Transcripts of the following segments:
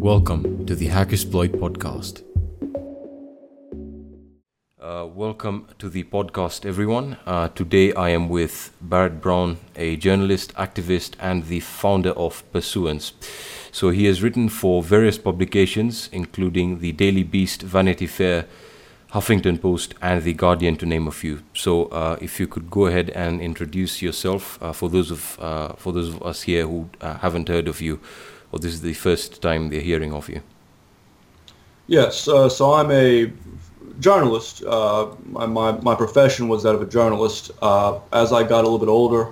Welcome to the Hackersploit podcast. Uh, welcome to the podcast, everyone. Uh, today I am with Barrett Brown, a journalist, activist, and the founder of Pursuance. So he has written for various publications, including the Daily Beast, Vanity Fair, Huffington Post, and The Guardian, to name a few. So, uh, if you could go ahead and introduce yourself uh, for those of uh, for those of us here who uh, haven't heard of you, or this is the first time they're hearing of you. Yes, uh, so I'm a journalist. Uh, my, my, my profession was that of a journalist. as I got a little bit older,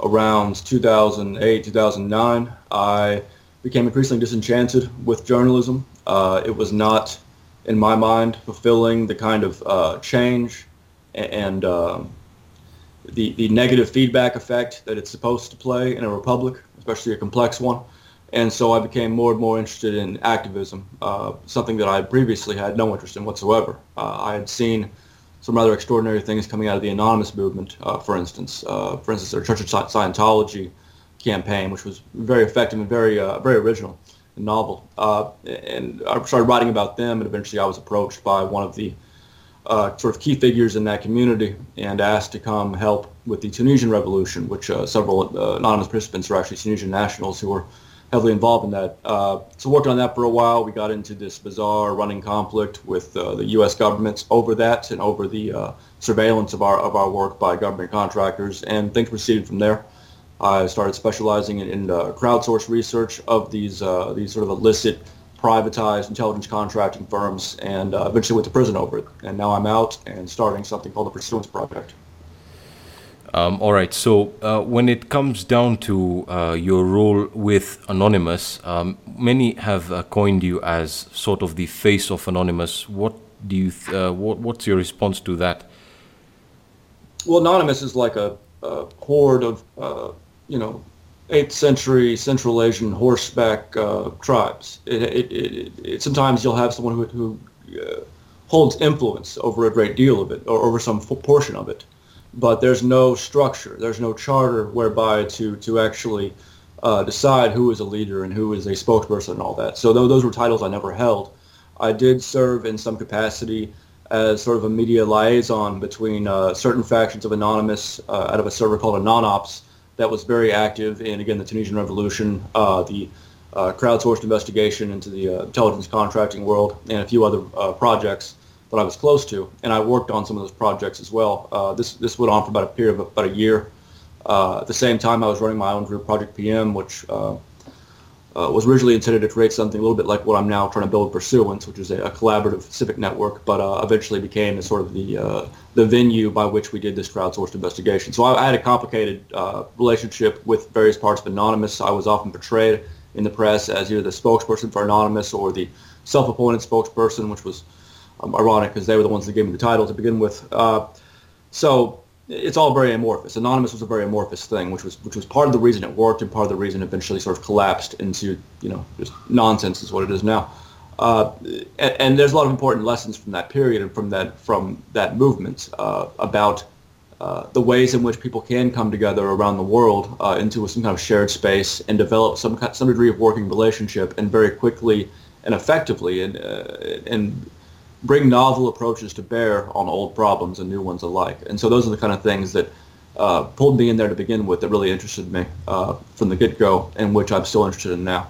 around 2008, 2009, I became increasingly disenchanted with journalism. it was not in my mind, fulfilling the kind of uh, change and uh, the, the negative feedback effect that it's supposed to play in a republic, especially a complex one. And so I became more and more interested in activism, uh, something that I previously had no interest in whatsoever. Uh, I had seen some rather extraordinary things coming out of the anonymous movement, uh, for instance. Uh, for instance, their Church of Scientology campaign, which was very effective and very, very original novel. Uh, and I started writing about them, and eventually I was approached by one of the uh, sort of key figures in that community and asked to come help with the Tunisian revolution, which uh, several uh, anonymous participants are actually Tunisian nationals who were heavily involved in that. Uh, so worked on that for a while. We got into this bizarre running conflict with the U.S. governments over that and over the surveillance of our of our work by government contractors, and things proceeded from there. I started specializing in, in uh, crowdsourced research of these uh, these sort of illicit, privatized intelligence contracting firms, and uh, eventually went to prison over it. And now I'm out and starting something called the Pursuance Project. Um, all right. So uh, when it comes down to uh, your role with Anonymous, um, many have uh, coined you as sort of the face of Anonymous. What do you? Th- what, what's your response to that? Well, Anonymous is like a, a horde of you know, 8th century Central Asian horseback uh, tribes. It, it, it, sometimes you'll have someone who, who uh, holds influence over a great deal of it or over some portion of it, but there's no structure, there's no charter whereby to, to actually uh, decide who is a leader and who is a spokesperson and all that. So those were titles I never held. I did serve in some capacity as sort of a media liaison between uh, certain factions of Anonymous uh, out of a server called Anonops, that was very active in, again, the Tunisian Revolution, uh, the uh, crowdsourced investigation into the uh, intelligence contracting world, and a few other projects that I was close to. And I worked on some of those projects as well. Uh, this, this went on for about a period of about a year. Uh, at the same time, I was running my own group, Project PM, which uh, was originally intended to create something a little bit like what I'm now trying to build Pursuance, which is a, a collaborative civic network, but uh, eventually became sort of the uh, the venue by which we did this crowdsourced investigation. So I, I had a complicated uh, relationship with various parts of Anonymous. I was often portrayed in the press as either the spokesperson for Anonymous or the self-appointed spokesperson, which was um, ironic because they were the ones that gave me the title to begin with. Uh, so it's all very amorphous. Anonymous was a very amorphous thing, which was which was part of the reason it worked and part of the reason it eventually sort of collapsed into you know just nonsense is what it is now. Uh, and, and, there's a lot of important lessons from that period and from that from that movement uh, about uh, the ways in which people can come together around the world uh, into some kind of shared space and develop some some degree of working relationship and very quickly and effectively and uh, and bring novel approaches to bear on old problems and new ones alike. And so those are the kind of things that uh, pulled me in there to begin with that really interested me uh, from the get-go and which I'm still interested in now.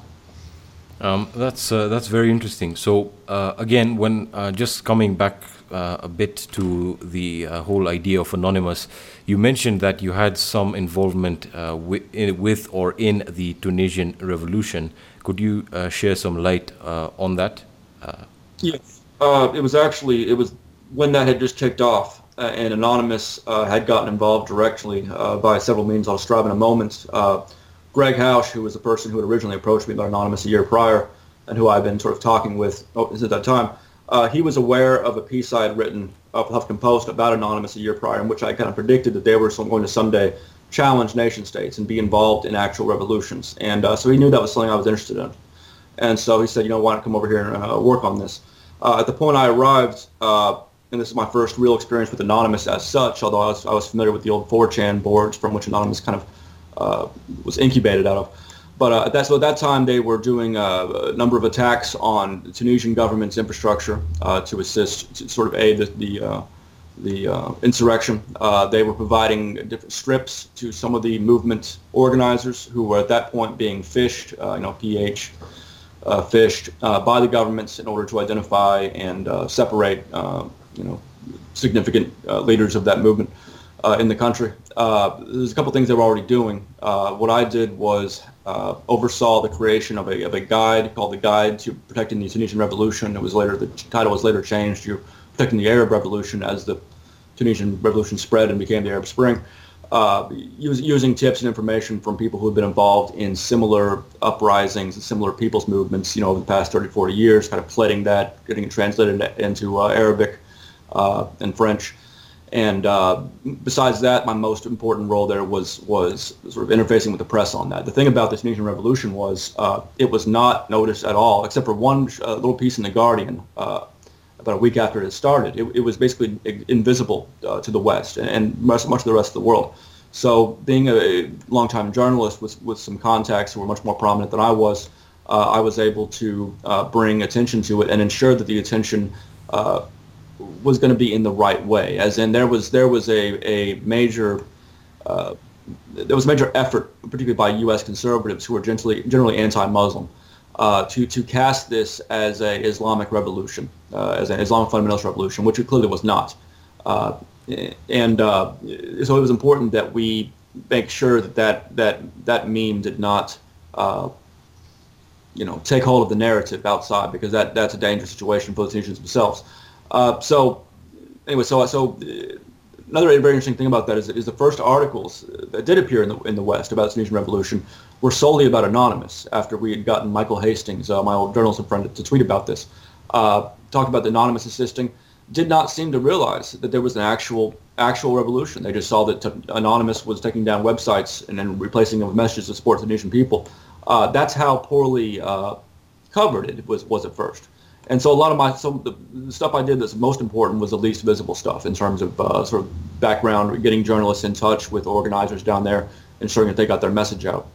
Um, that's uh, that's very interesting. So uh, again, when uh, just coming back uh, a bit to the whole idea of anonymous, you mentioned that you had some involvement with, in, with, or in the Tunisian revolution. Could you share some light on that? yes. Uh, it was actually it was when that had just kicked off, uh, and Anonymous uh, had gotten involved directly uh, by several means. I'll describe in a moment. Uh, Gregg Housh, who was the person who had originally approached me about Anonymous a year prior, and who I've been sort of talking with oh, at that time, he was aware of a piece I had written up Huffington Post about Anonymous a year prior, in which I kind of predicted that they were going to someday challenge nation states and be involved in actual revolutions. And so he knew that was something I was interested in. And so he said, you know, why don't come over here and work on this? Uh, at the point I arrived, uh, and this is my first real experience with Anonymous as such, although I was, I was familiar with the old 4chan boards from which Anonymous kind of uh, was incubated out of. But uh, that's so at that time they were doing a, number of attacks on the Tunisian government's infrastructure uh, to assist, to sort of aid the the, uh, the insurrection. They were providing different strips to some of the movement organizers who were at that point being phished, uh, you know, PH, phished by the governments in order to identify and separate, you know, significant leaders of that movement uh, in the country. Uh, there's a couple things they were already doing. Uh, what I did was uh, oversaw the creation of a, of a guide called the Guide to Protecting the Tunisian Revolution. It was later the title was later changed to Protecting the Arab Revolution as the Tunisian Revolution spread and became the Arab Spring. Uh, using tips and information from people who have been involved in similar uprisings and similar people's movements, you know, over the past 30, 40 years, kind of plating that, getting it translated into uh, Arabic and French. And uh, besides that, my most important role there was was sort of interfacing with the press on that. The thing about this Tunisian Revolution was uh, it was not noticed at all, except for one uh, little piece in the Guardian uh, about a week after it started. It, it was basically invisible uh, to the West and, much, much of the rest of the world. So, being a longtime journalist with with some contacts who were much more prominent than I was, uh, I was able to bring attention to it and ensure that the attention was going to be in the right way, as in there was there was a a major uh, there was a major effort, particularly by U.S. conservatives who are generally generally anti-Muslim, uh, to to cast this as a Islamic revolution, uh, as an Islamic fundamentalist revolution, which it clearly was not. Uh, and uh, so it was important that we make sure that that that, that meme did not uh, you know, take hold of the narrative outside because that, that's a dangerous situation for the Tunisians themselves. Uh, so anyway, so so another very interesting thing about that is, is the first articles that did appear in the in the West about the Tunisian Revolution were solely about Anonymous. After we had gotten Michael Hastings, uh, my old journalist friend, to tweet about this, uh, talked about the Anonymous assisting, did not seem to realize that there was an actual actual revolution. They just saw that t- Anonymous was taking down websites and then replacing them with messages to support the Tunisian people. Uh, that's how poorly uh, covered it was was at first and so a lot of my some the stuff I did that's most important was the least visible stuff in terms of uh, sort of background, getting journalists in touch with organizers down there, ensuring that they got their message out.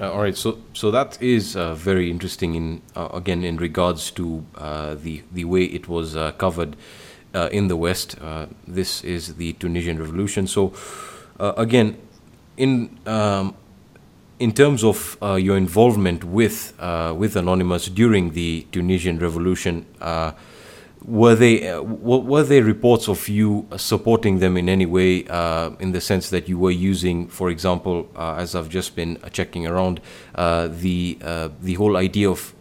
Uh, all right, so so that is uh, very interesting in uh, again in regards to uh, the the way it was uh, covered in the West. this is the Tunisian Revolution. So again, in um, in terms of uh, your involvement with uh, with Anonymous during the Tunisian revolution, uh, were they uh, were there reports of you supporting them in any way, uh, in the sense that you were using, for example, uh, as I've just been checking around, the the whole idea of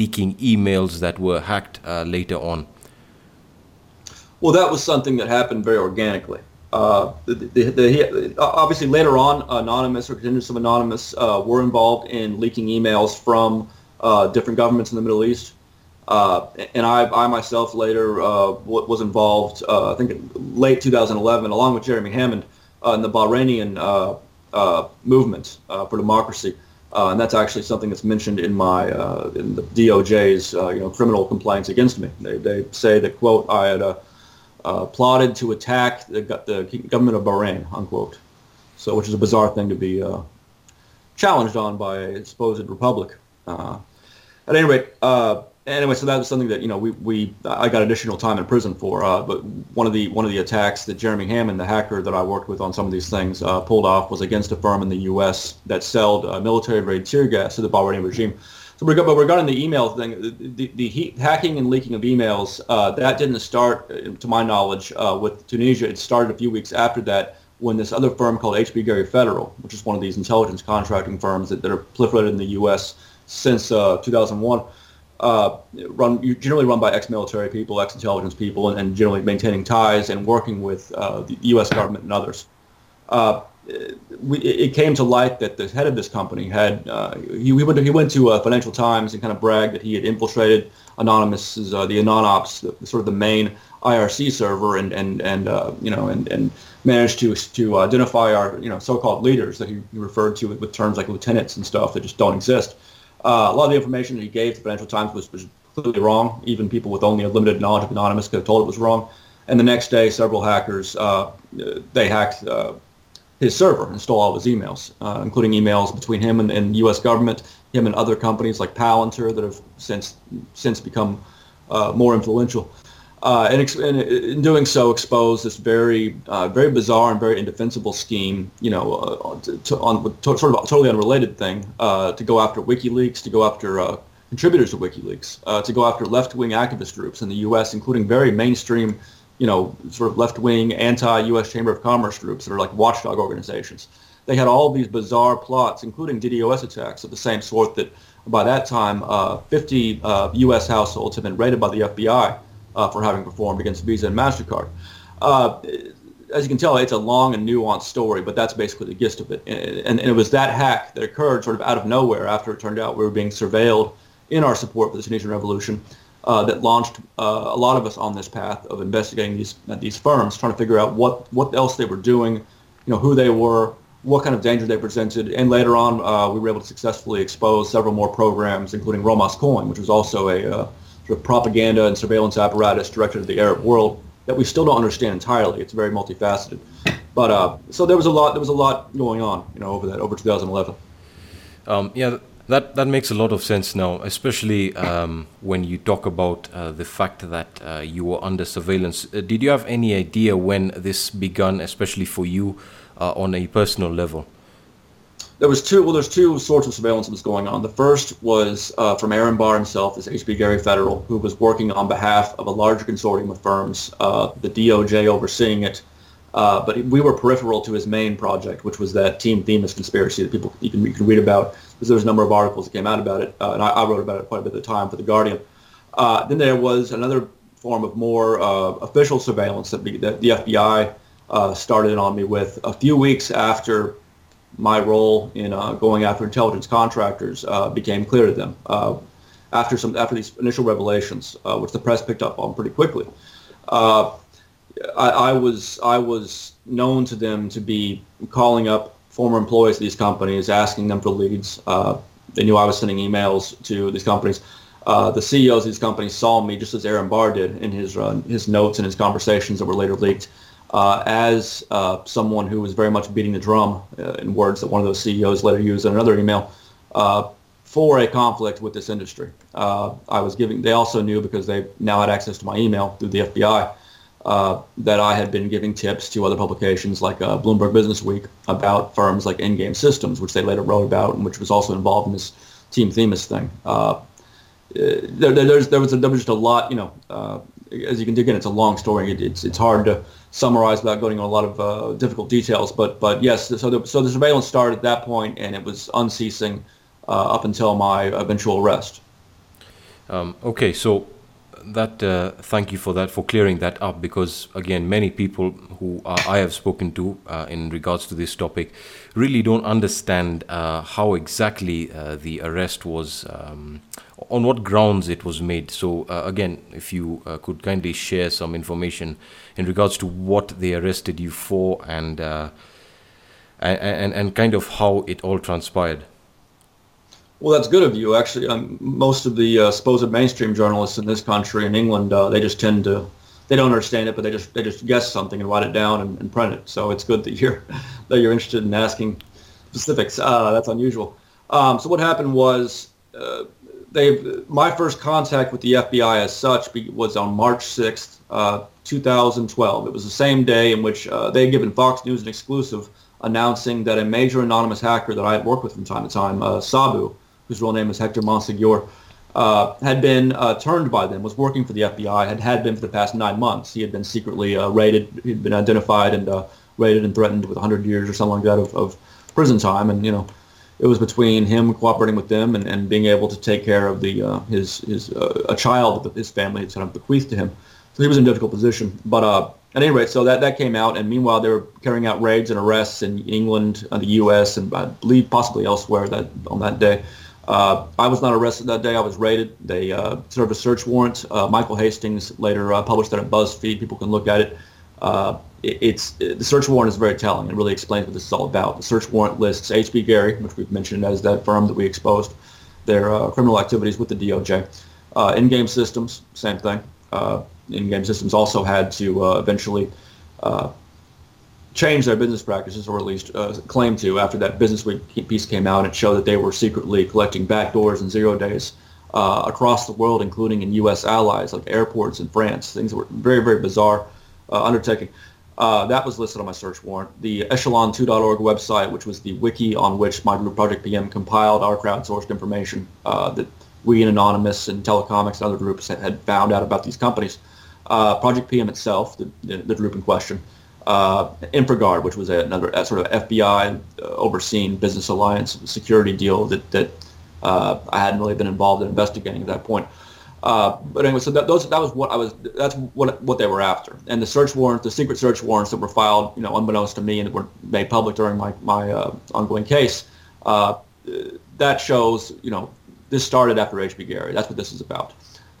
leaking emails that were hacked later on? Well, that was something that happened very organically. Uh, the, the, the, obviously later on, Anonymous or contingents of Anonymous uh, were involved in leaking emails from uh, different governments in the Middle East. Uh, and I, I myself later uh, was involved, I think in late 2011, along with Jeremy Hammond, in the Bahrainian movement for democracy. and that's actually something that's mentioned in my in the DOJ's you know criminal complaints against me. They, they say that quote I had uh, plotted to attack the, the government of Bahrain, unquote. So, which is a bizarre thing to be uh, challenged on by a supposed republic. Uh, at any rate, uh, anyway, so that was something that you know we, we I got additional time in prison for. Uh, but one of the one of the attacks that Jeremy Hammond, the hacker that I worked with on some of these things, uh, pulled off was against a firm in the U.S. that sold military-grade tear gas to the Bahraini regime. But regarding the email thing, the, the, the hacking and leaking of emails, uh, that didn't start, uh, to my knowledge, uh, with Tunisia. It started a few weeks after that when this other firm called HB Gary Federal, which is one of these intelligence contracting firms that, that are proliferated in the U.S. since uh, 2001, uh, run generally run by ex-military people, ex-intelligence people, and, and, generally maintaining ties and working with uh, the U.S. government and others we, it came to light that the head of this company had uh, he, went to, he went to uh, Financial Times and kind of bragged that he had infiltrated Anonymous, uh, the Anonops, the, sort of the main IRC server, and and and uh, you know and and managed to to identify our you know so-called leaders that he, referred to with terms like lieutenants and stuff that just don't exist. Uh, a lot of the information that he gave to Financial Times was, was clearly wrong. Even people with only a limited knowledge of Anonymous could have told it was wrong. And the next day, several hackers uh, they hacked his server and stole all of his emails, uh, including emails between him and, and U.S. government, him and other companies like Palantir that have since since become uh, more influential. Uh, and, ex- and, in doing so, exposed this very, uh, very bizarre and very indefensible scheme, you know, uh, to, on to, sort of totally unrelated thing, uh, to go after WikiLeaks, to go after contributors to WikiLeaks, to go after left-wing activist groups in the U.S., including very mainstream, you know, sort of left-wing anti-U.S. Chamber of Commerce groups that are like watchdog organizations. They had all these bizarre plots, including DDoS attacks of the same sort that by that time, 50 U.S. households had been raided by the FBI uh, for having performed against Visa and MasterCard. Uh, as you can tell, it's a long and nuanced story, but that's basically the gist of it. And, and, it was that hack that occurred sort of out of nowhere after it turned out we were being surveilled in our support for the Tunisian revolution uh, that launched uh, a lot of us on this path of investigating these uh, these firms, trying to figure out what, what else they were doing, you know, who they were, what kind of danger they presented. And later on, uh, we were able to successfully expose several more programs, including Romas COIN, which was also a sort of propaganda and surveillance apparatus directed at the Arab world that we still don't understand entirely. It's very multifaceted. But uh, so there was a lot. There was a lot going on, you know, over that over 2011. Um, yeah, that that makes a lot of sense now, especially um, when you talk about uh, the fact that uh, you were under surveillance. Uh, did you have any idea when this began, especially for you, uh, on a personal level? there was two. Well, there's two sorts of surveillance that was going on. The first was uh, from Aaron Barr himself, this HB Gary Federal, who was working on behalf of a larger consortium of firms, uh, the DOJ overseeing it. Uh, but we were peripheral to his main project, which was that Team Themis conspiracy that people you can, you can read about because there was a number of articles that came out about it, uh, and I, I, wrote about it quite a bit at the time for the Guardian. Uh, then there was another form of more uh, official surveillance that, be, that the FBI started on me with a few weeks after my role in uh, going after intelligence contractors uh, became clear to them uh, after some after these initial revelations, uh, which the press picked up on pretty quickly. Uh, I, I, was I was known to them to be calling up former employees of these companies, asking them for leads. Uh, they knew I was sending emails to these companies. the CEOs of these companies saw me just as Aaron Barr did in his his notes and his conversations that were later leaked uh, as uh, someone who was very much beating the drum, uh, in words that one of those CEOs later used in another email, uh, for a conflict with this industry. Uh, I was giving. They also knew because they now had access to my email through the FBI uh, that I had been giving tips to other publications like Bloomberg Business Week about firms like Endgame Systems, which they later wrote about, and which was also involved in this Team Themis thing. There, there, there, was a, there was just a lot, you know, as you can dig in, it's a long story. It, it's it's hard to summarize without going into a lot of uh, difficult details. But but yes, so the, so the surveillance started at that point, and it was unceasing uh, up until my eventual arrest. Um, okay, so that uh, thank you for that for clearing that up because again many people who uh, I have spoken to uh, in regards to this topic really don't understand uh, how exactly uh, the arrest was um, on what grounds it was made. So uh, again if you could kindly share some information in regards to what they arrested you for and and, and and kind of how it all transpired well, that's good of you. Actually, um, most of the uh, supposed mainstream journalists in this country, in England, uh, they just tend to they don't understand it, but they just they just guess something and write it down and, and print it. So it's good that you're that you're interested in asking specifics. Uh, that's unusual. Um, so what happened was uh, they my first contact with the FBI as such was on March 6th, uh, 2012. It was the same day in which uh, they had given Fox News an exclusive announcing that a major anonymous hacker that I had worked with from time to time, Sabu, whose real name is Hector Monsegur, uh, had been uh, turned by them, was working for the FBI, had had been for the past nine months. He had been secretly uh, raided, he'd been identified and uh, raided and threatened with 100 years or something like that of, of, prison time. And, you know, it was between him cooperating with them and, and being able to take care of the uh, his, his uh, a child that his family had kind of bequeathed to him. So he was in a difficult position. But at any rate, so that, that came out, and meanwhile they were carrying out raids and arrests in England, and the U.S., and I believe possibly elsewhere that on that day. Uh, I was not arrested that day. I was raided. They uh, served a search warrant. Uh, Michael Hastings later uh, published that at BuzzFeed. People can look at it. Uh, it it's it, the search warrant is very telling. It really explains what this is all about. The search warrant lists HB Gary, which we've mentioned as that firm that we exposed, their uh, criminal activities with the DOJ. Endgame systems, same thing. Endgame systems also had to eventually changed their business practices, or at least uh, claimed to, after that Business Week piece came out. It showed that they were secretly collecting backdoors and zero days uh, across the world, including in U.S. allies like airports in France. Things that were very, very bizarre uh, undertaking. Uh, that was listed on my search warrant. The Echelon2.org website, which was the wiki on which my group Project PM compiled our crowdsourced information uh, that we and Anonymous and Telecomix and other groups had found out about these companies. Uh, Project PM itself, the, the, the group in question, uh, which was another sort of FBI uh, overseen business alliance security deal that, that uh, I hadn't really been involved in investigating at that point. Uh, but anyway, so that, those, that was what I was. That's what what they were after. And the search warrants, the secret search warrants that were filed, you know, unbeknownst to me and were made public during my my uh, ongoing case, uh, that shows, you know, this started after H.B. Gary. That's what this is about.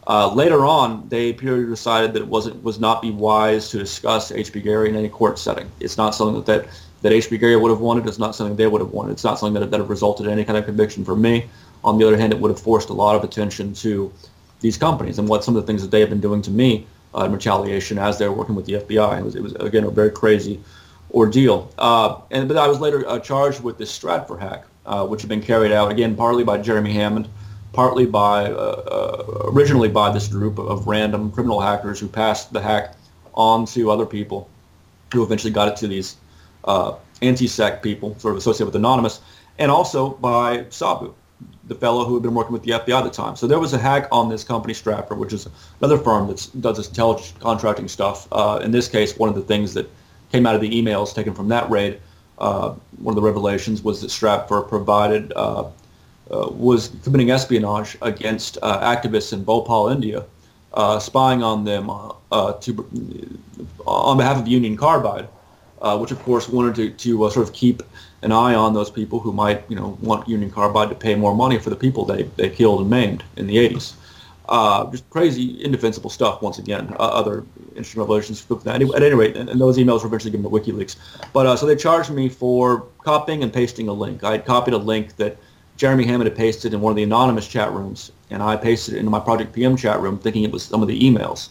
Uh, later on, they to decided that it wasn't was not be wise to discuss H.B. Gary in any court setting. It's not something that that, that H.B. Gary would have wanted. It's not something they would have wanted. It's not something that that have resulted in any kind of conviction for me. On the other hand, it would have forced a lot of attention to these companies and what some of the things that they have been doing to me uh, in retaliation as they're working with the FBI. It was, it was again a very crazy ordeal. Uh, and but I was later uh, charged with this Stratfor hack, uh, which had been carried out again partly by Jeremy Hammond partly by uh, uh, originally by this group of random criminal hackers who passed the hack on to other people, who eventually got it to these uh, anti-sec people, sort of associated with Anonymous, and also by Sabu, the fellow who had been working with the FBI at the time. So there was a hack on this company, Stratfor, which is another firm that does this intelligence contracting stuff. Uh, in this case, one of the things that came out of the emails taken from that raid, uh, one of the revelations was that Stratfor provided uh, was committing espionage against uh, activists in Bhopal, India, uh, spying on them to on behalf of Union Carbide, which of course wanted to, to sort of keep an eye on those people who might, you know, want Union Carbide to pay more money for the people they, they killed and maimed in the 80s. Uh, just crazy, indefensible stuff. Once again, uh, other interesting revelations. At any rate, and, and, those emails were eventually given to WikiLeaks. But uh, so they charged me for copying and pasting a link. I had copied a link that Jeremy Hammond had pasted in one of the anonymous chat rooms, and I pasted it into my Project PM chat room thinking it was some of the emails,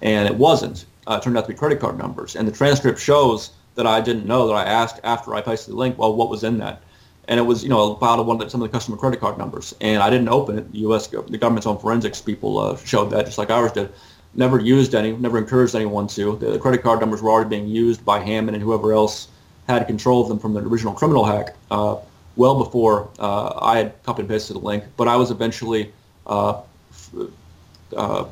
and it wasn't. Uh, it turned out to be credit card numbers, and the transcript shows that I didn't know that I asked after I pasted the link, well, what was in that? And it was, you know, a file of one of the, some of the customer credit card numbers, and I didn't open it. The U.S. the government's own forensics people uh, showed that, just like ours did. Never used any, never encouraged anyone to. The, the credit card numbers were already being used by Hammond and whoever else had control of them from the original criminal hack. Uh, well before uh, I had copied and pasted the link. But I was eventually, uh, uh,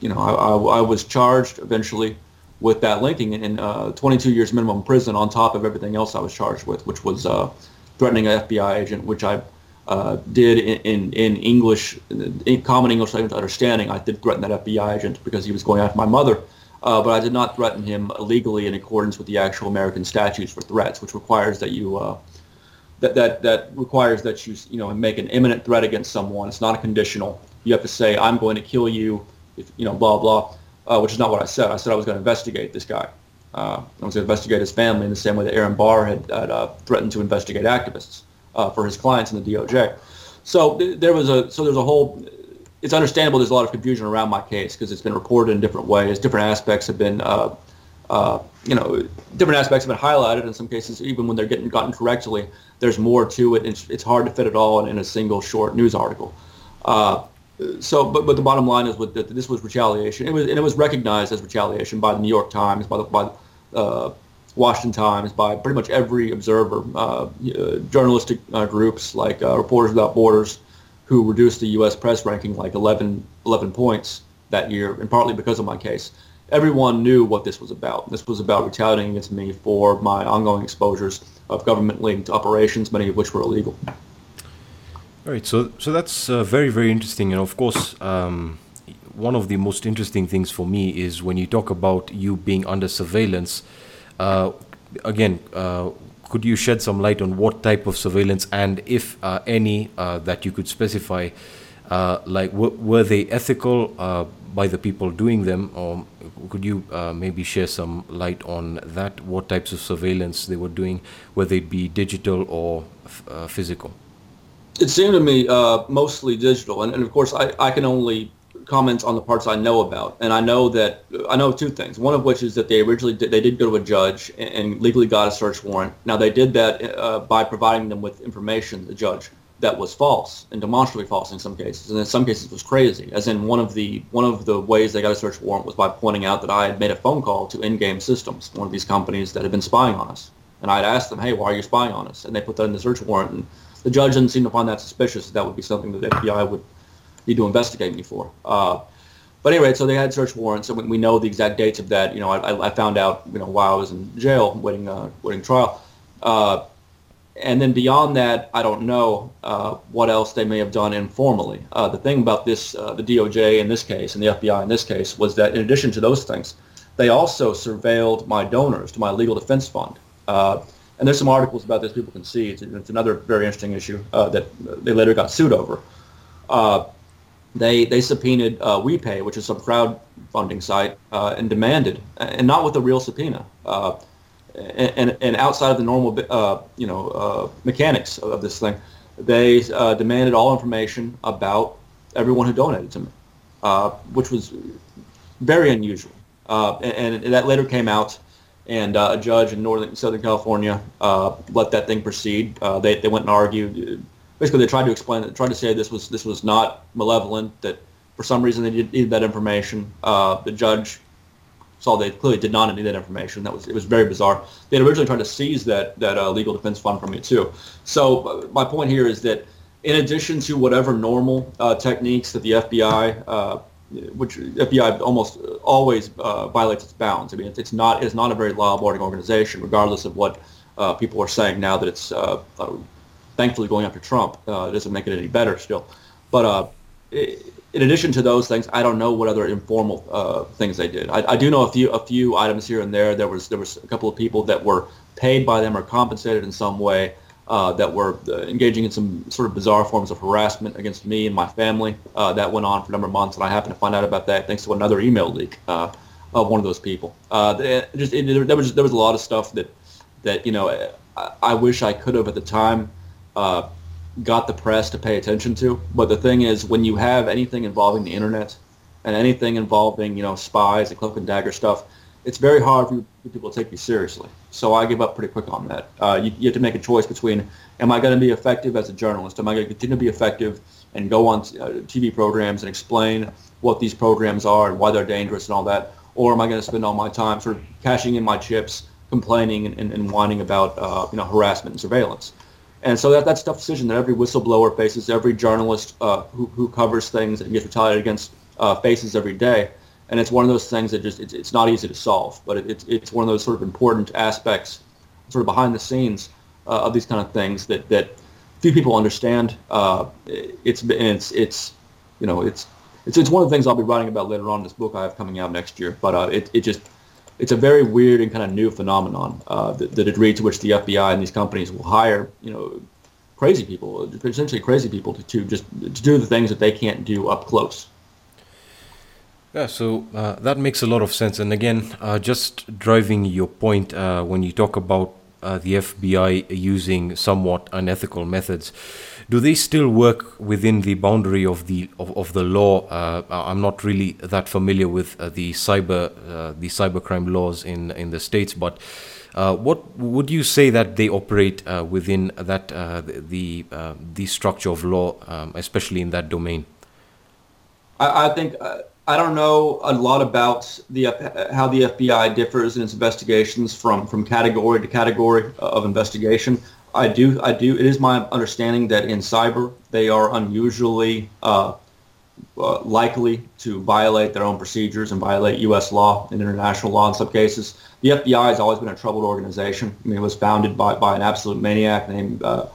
you know, I, I, I, was charged eventually with that linking and uh, 22 years minimum prison on top of everything else I was charged with, which was uh, threatening an FBI agent, which I uh, did in, in, in, English, in common English language understanding. I did threaten that FBI agent because he was going after my mother. but I did not threaten him illegally in accordance with the actual American statutes for threats, which requires that you that, that, that requires that you, you know, make an imminent threat against someone. It's not a conditional. You have to say, I'm going to kill you, if, you know, blah, blah, uh, which is not what I said. I said I was going to investigate this guy. Uh, I was going to investigate his family in the same way that Aaron Barr had, had uh, threatened to investigate activists uh, for his clients in the DOJ. So th- there was a, so there's a whole, it's understandable there's a lot of confusion around my case because it's been reported in different ways. Different aspects have been uh, uh, you know, different aspects have been highlighted. In some cases, even when they're getting gotten correctly, there's more to it. It's, it's hard to fit it all in, in a single short news article. Uh, so, but, but the bottom line is that this was retaliation. It was and it was recognized as retaliation by the New York Times, by the by uh, Washington Times, by pretty much every observer, uh, uh journalistic uh, groups like uh, Reporters Without Borders, who reduced the U.S. press ranking like 11, 11 points that year, and partly because of my case everyone knew what this was about. This was about retaliating against me for my ongoing exposures of government-linked operations, many of which were illegal. All right, so so that's uh, very very interesting, and of course, um, one of the most interesting things for me is when you talk about you being under surveillance. Uh, again, uh, could you shed some light on what type of surveillance and if uh, any uh, that you could specify? Uh, like, w- were they ethical? by the people doing them, or could you uh, maybe share some light on that? What types of surveillance they were doing, whether it be digital or uh, physical? It seemed to me uh, mostly digital, and, and, of course I, I can only comments on the parts I know about, and I know that I know two things. One of which is that they originally did, they did go to a judge and, and legally got a search warrant. Now they did that uh, by providing them with information, the judge, that was false and demonstrably false in some cases, and in some cases was crazy. As in one of the one of the ways they got a search warrant was by pointing out that I had made a phone call to Endgame Systems, one of these companies that had been spying on us, and I'd asked them, "Hey, why are you spying on us?" And they put that in the search warrant, and the judge didn't seem to find that suspicious. That would be something that the FBI would need to investigate me for. Uh, but anyway, so they had search warrants, and we know the exact dates of that. You know, I, I found out, you know, while I was in jail waiting, uh, waiting trial. Uh, and then beyond that, I don't know uh, what else they may have done informally. Uh, the thing about this, uh, the DOJ in this case and the FBI in this case, was that in addition to those things, they also surveilled my donors to my legal defense fund. Uh, and there's some articles about this people can see. It's, it's another very interesting issue uh, that they later got sued over. Uh, they they subpoenaed WePay, which is some crowdfunding site, and demanded, and not with a real subpoena and, and outside of the normal, uh, you know, uh, mechanics of this thing, they uh, demanded all information about everyone who donated to me, uh, which was very unusual. Uh, and, and, that later came out, and a judge in Northern Southern California let that thing proceed. they, they went and argued. Basically, they tried to explain it, tried to say this was this was not malevolent. That for some reason they needed that information. the judge saw they clearly did not need that information. That was it was very bizarre. They had originally tried to seize that that uh, legal defense fund from me too. So uh, my point here is that in addition to whatever normal uh, techniques that the FBI, uh, which FBI almost always uh, violates its bounds. I mean, it's, not it's not a very law-abiding organization, regardless of what uh, people are saying now that it's thankfully going after Trump. it doesn't make it any better still, but. It, in addition to those things, I don't know what other informal uh, things they did. I, I, do know a few a few items here and there. There was there was a couple of people that were paid by them or compensated in some way uh, that were uh, engaging in some sort of bizarre forms of harassment against me and my family. Uh, that went on for a number of months, and I happened to find out about that thanks to another email leak uh, of one of those people. Uh, just it, there was there was a lot of stuff that that you know I, I wish I could have at the time got the press to pay attention to. But the thing is, when you have anything involving the internet and anything involving, you know, spies and cloak and dagger stuff, it's very hard for people to take you seriously. So I give up pretty quick on that. Uh, you, you, have to make a choice between, am I going to be effective as a journalist? Am I going to continue to be effective and go on uh, TV programs and explain what these programs are and why they're dangerous and all that? Or am I going to spend all my time sort of cashing in my chips, complaining and, and, and whining about, uh, you know, harassment and surveillance? And so that, that's a tough decision that every whistleblower faces, every journalist uh, who, who covers things and gets retaliated against uh, faces every day. And it's one of those things that just, it's, it's not easy to solve, but it, it's, it's one of those sort of important aspects, sort of behind the scenes uh, of these kind of things that, that few people understand. Uh, it's, it's, it's, you know, it's, it's, it's one of the things I'll be writing about later on in this book I have coming out next year. But uh, it, it just, it's a very weird and kind of new phenomenon. Uh, the, the, degree to which the FBI and these companies will hire, you know, crazy people, essentially crazy people, to, to just to do the things that they can't do up close. Yeah, so uh, that makes a lot of sense. And again, uh, just driving your point uh, when you talk about uh, the FBI using somewhat unethical methods do they still work within the boundary of the of, of the law? Uh, I'm not really that familiar with uh, the cyber uh, the cybercrime laws in in the states, but uh, what would you say that they operate uh, within that uh, the the structure of law, um, especially in that domain? I, I think. I don't know a lot about the how the FBI differs in its investigations from, from category to category of investigation. I do. I do. It is my understanding that in cyber they are unusually uh, uh, likely to violate their own procedures and violate U.S. law and international law in some cases. The FBI has always been a troubled organization. I mean, it was founded by, by an absolute maniac named uh,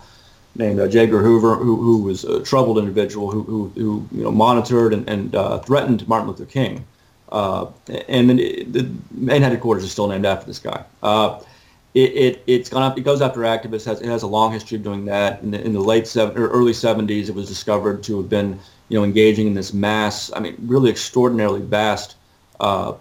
named uh, J. Edgar Hoover, who, who was a troubled individual who, who, who you know monitored and, and uh, threatened Martin Luther King. Uh, and the main headquarters is still named after this guy it, it it's gone up. It goes after activists. Has, it has a long history of doing that. In the, in the late seven or early 70s, it was discovered to have been you know engaging in this mass. I mean, really extraordinarily vast uh,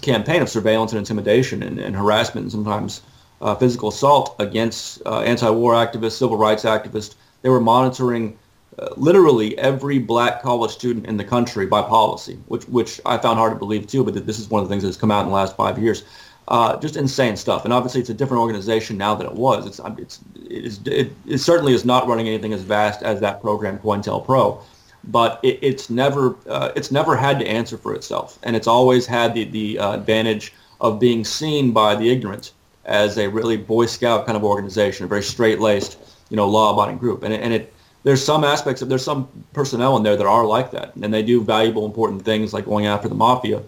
campaign of surveillance and intimidation and, and harassment and sometimes uh, physical assault against uh, anti-war activists, civil rights activists. They were monitoring uh, literally every black college student in the country by policy, which which I found hard to believe too. But this is one of the things that's come out in the last five years. Uh, just insane stuff. And obviously, it's a different organization now than it was. It's it's, it's it, it certainly is not running anything as vast as that program COINTELPRO, but it, it's never uh, it's never had to answer for itself, and it's always had the the uh, advantage of being seen by the ignorant as a really Boy Scout kind of organization, a very straight-laced, you know, law-abiding group. And it, and it there's some aspects of there's some personnel in there that are like that, and they do valuable, important things like going after the mafia.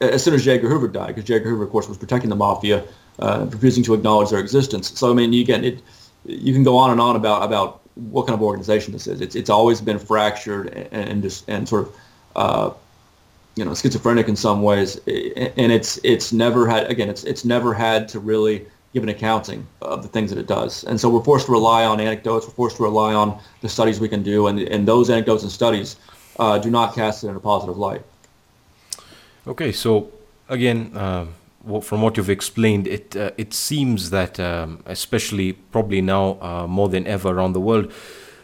As soon as J. Hoover died, because J. Hoover, of course, was protecting the mafia, uh, refusing to acknowledge their existence. So I mean, you can it, you can go on and on about about what kind of organization this is. It's it's always been fractured and, and just and sort of uh, you know schizophrenic in some ways, and it's it's never had again it's it's never had to really give an accounting of the things that it does, and so we're forced to rely on anecdotes. We're forced to rely on the studies we can do, and and those anecdotes and studies uh, do not cast it in a positive light. Okay, so again. Uh from what you've explained, it uh, it seems that, um, especially probably now uh, more than ever around the world,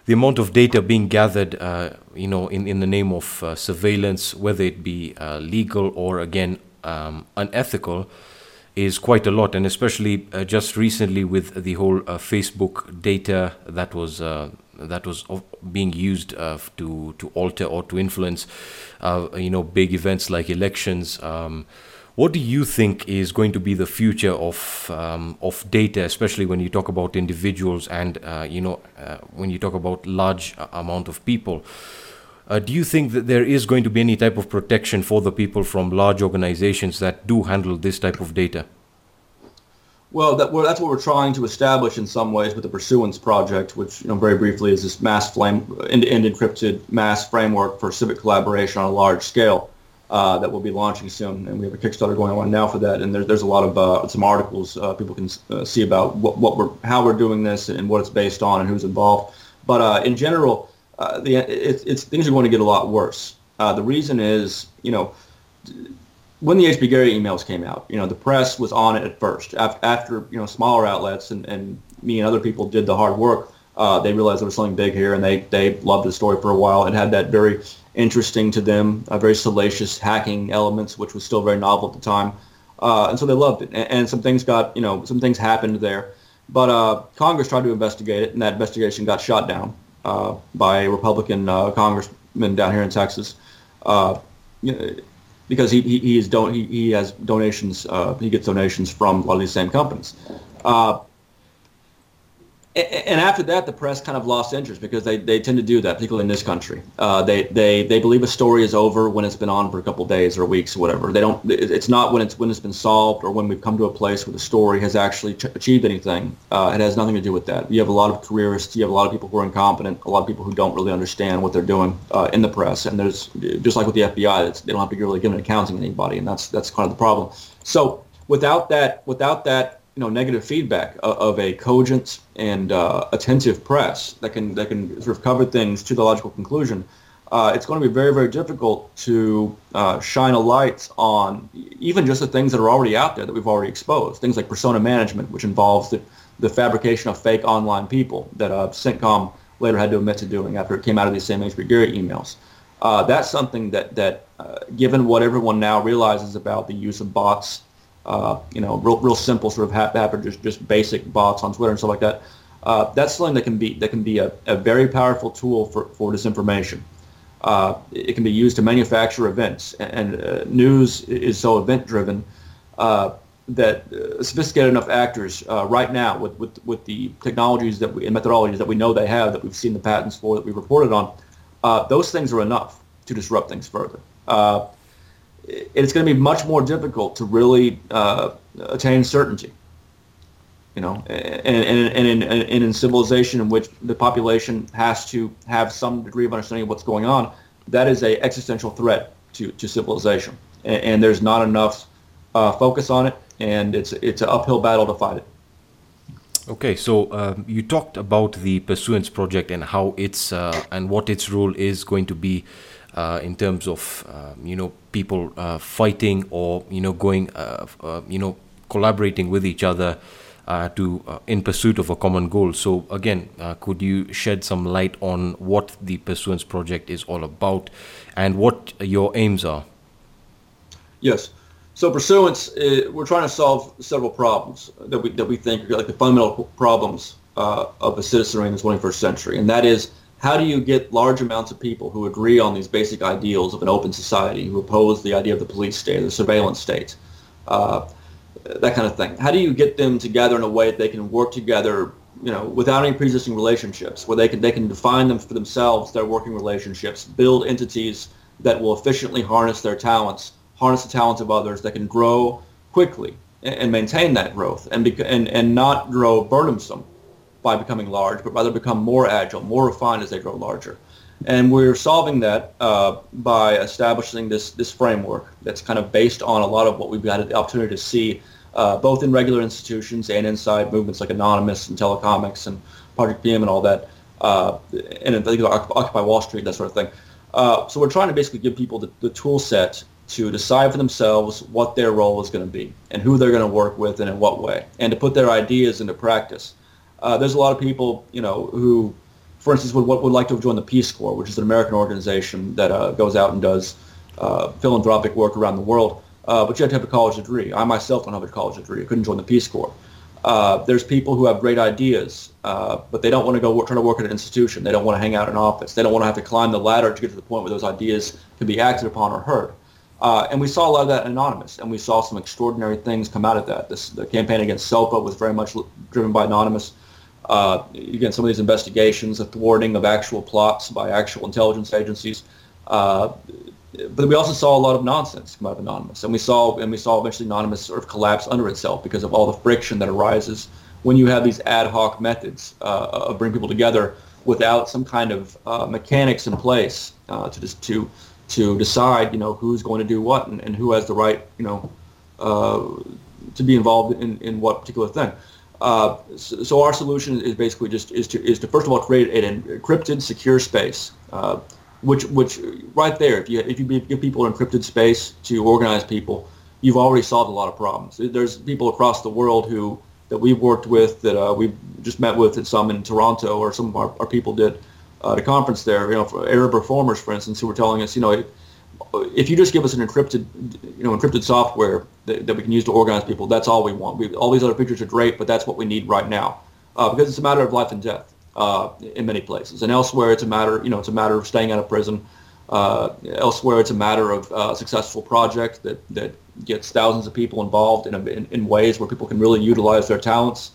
the amount of data being gathered, uh, you know, in, in the name of uh, surveillance, whether it be uh, legal or again um, unethical, is quite a lot. And especially just recently with the whole Facebook data that was that was being used to to alter or to influence, you know, big events like elections. Um, what do you think is going to be the future of um, of data, especially when you talk about individuals and uh, you know uh, when you talk about large uh, amount of people? Uh, do you think that there is going to be any type of protection for the people from large organizations that do handle this type of data? Well, that, well, that's what we're trying to establish in some ways with the Pursuance Project, which, you know, very briefly is this mass flame, end-to-end encrypted mass framework for civic collaboration on a large scale uh, that will be launching soon, and we have a Kickstarter going on now for that. And there, there's a lot of uh, some articles uh, people can uh, see about what, what we're how we're doing this and what it's based on and who's involved. But uh, in general, uh, the it, it's things are going to get a lot worse. the reason is, you know, when the HB Gary emails came out, you know, the press was on it at first. After, you know, smaller outlets and, and me and other people did the hard work. they realized there was something big here, and they they loved the story for a while. It had that very interesting to them, uh, very salacious hacking elements, which was still very novel at the time. Uh, and so they loved it. And, and, some things got, you know, some things happened there. But uh, Congress tried to investigate it, and that investigation got shot down uh, by a Republican uh, congressman down here in Texas. Uh, you know, because he, he, he is don- he, he has donations, uh, he gets donations from a lot of these same companies uh, and after that, the press kind of lost interest because they, they tend to do that, particularly in this country. Uh, they, they they believe a story is over when it's been on for a couple days or weeks or whatever. They don't. It's not when it's when it's been solved or when we've come to a place where the story has actually ch- achieved anything. Uh, it has nothing to do with that. You have a lot of careerists. You have a lot of people who are incompetent. A lot of people who don't really understand what they're doing uh, in the press. And there's just like with the FBI, they don't have to really give an accounting to anybody, and that's that's kind of the problem. So without that, without that you know negative feedback of, of a cogent and uh, attentive press that can that can sort of cover things to the logical conclusion, uh, it's going to be very very difficult to uh, shine a light on even just the things that are already out there that we've already exposed. Things like persona management, which involves the, the fabrication of fake online people that uh, later had to admit to doing after it came out of these same HB Gary emails. Uh, that's something that that uh, given what everyone now realizes about the use of bots uh, you know, real, real simple sort of happen, just, just basic bots on Twitter and stuff like that. Uh, that's something that can be that can be a, a very powerful tool for, for disinformation. Uh, it can be used to manufacture events, and, and uh, news is so event driven uh, that sophisticated enough actors right now with, with with the technologies that we and methodologies that we know they have that we've seen the patents for that we've reported on, those things are enough to disrupt things further it's going to be much more difficult to really uh, attain certainty. You know, and, and, and, in, and in civilization in which the population has to have some degree of understanding of what's going on, that is a existential threat to, to civilization. And, and there's not enough uh, focus on it, and it's it's an uphill battle to fight it. Okay, so um, you talked about the Pursuance project and how it's uh, and what its role is going to be uh, in terms of um, you know people uh, fighting or you know going uh, uh, you know collaborating with each other uh, to in pursuit of a common goal. So again, could you shed some light on what the Pursuance Project is all about and what your aims are? Yes. So Pursuance, we're trying to solve several problems that we that we think are like the fundamental problems uh, of a citizenry in the 21st century, and that is how do you get large amounts of people who agree on these basic ideals of an open society, who oppose the idea of the police state, the surveillance state, uh, that kind of thing? How do you get them together in a way that they can work together, you know, without any pre-existing relationships, where they can they can define them for themselves, their working relationships, build entities that will efficiently harness their talents, harness the talents of others, that can grow quickly and maintain that growth, and and and not grow burdensome by becoming large, but rather become more agile, more refined as they grow larger. And we're solving that uh, by establishing this this framework that's kind of based on a lot of what we've had the opportunity to see, uh, both in regular institutions and inside movements like Anonymous and Telecomix and Project PM and all that, uh, and I think Occupy Wall Street, that sort of thing. Uh, so we're trying to basically give people the, the tool set to decide for themselves what their role is going to be and who they're going to work with and in what way, and to put their ideas into practice. Uh, there's a lot of people, you know, who, for instance, would, would like to join the Peace Corps, which is an American organization that uh, goes out and does uh, philanthropic work around the world. Uh, but you have to have a college degree. I myself don't have a college degree. I couldn't join the Peace Corps. Uh, there's people who have great ideas, uh, but they don't want to go work, try to work at an institution. They don't want to hang out in office. They don't want to have to climb the ladder to get to the point where those ideas can be acted upon or heard. Uh, and we saw a lot of that Anonymous, and we saw some extraordinary things come out of that. This, the campaign against SOPA was very much driven by Anonymous. Uh, again, some of these investigations, the thwarting of actual plots by actual intelligence agencies. Uh, but we also saw a lot of nonsense come out of Anonymous, and we saw and we saw eventually Anonymous sort of collapse under itself because of all the friction that arises when you have these ad hoc methods uh, of bringing people together without some kind of uh, mechanics in place uh, to just to to decide, you know, who's going to do what and, and who has the right, you know, uh, to be involved in, in what particular thing. Uh, so, our solution is basically just is to is to first of all create an encrypted, secure space, uh, which which right there, if you if you give people an encrypted space to organize people, you've already solved a lot of problems. There's people across the world who that we've worked with that uh, we've just met with at some in Toronto or some of our, our people did uh, at a conference there. You know, Arab reformers, for instance, who were telling us, you know, if you just give us an encrypted, you know, encrypted software that, that we can use to organize people, that's all we want. We, all these other features are great, but that's what we need right now uh, because it's a matter of life and death uh, in many places. And elsewhere, it's a matter, you know, it's a matter of staying out of prison. Uh, elsewhere, it's a matter of uh, a successful project that, that gets thousands of people involved in, a, in, in ways where people can really utilize their talents.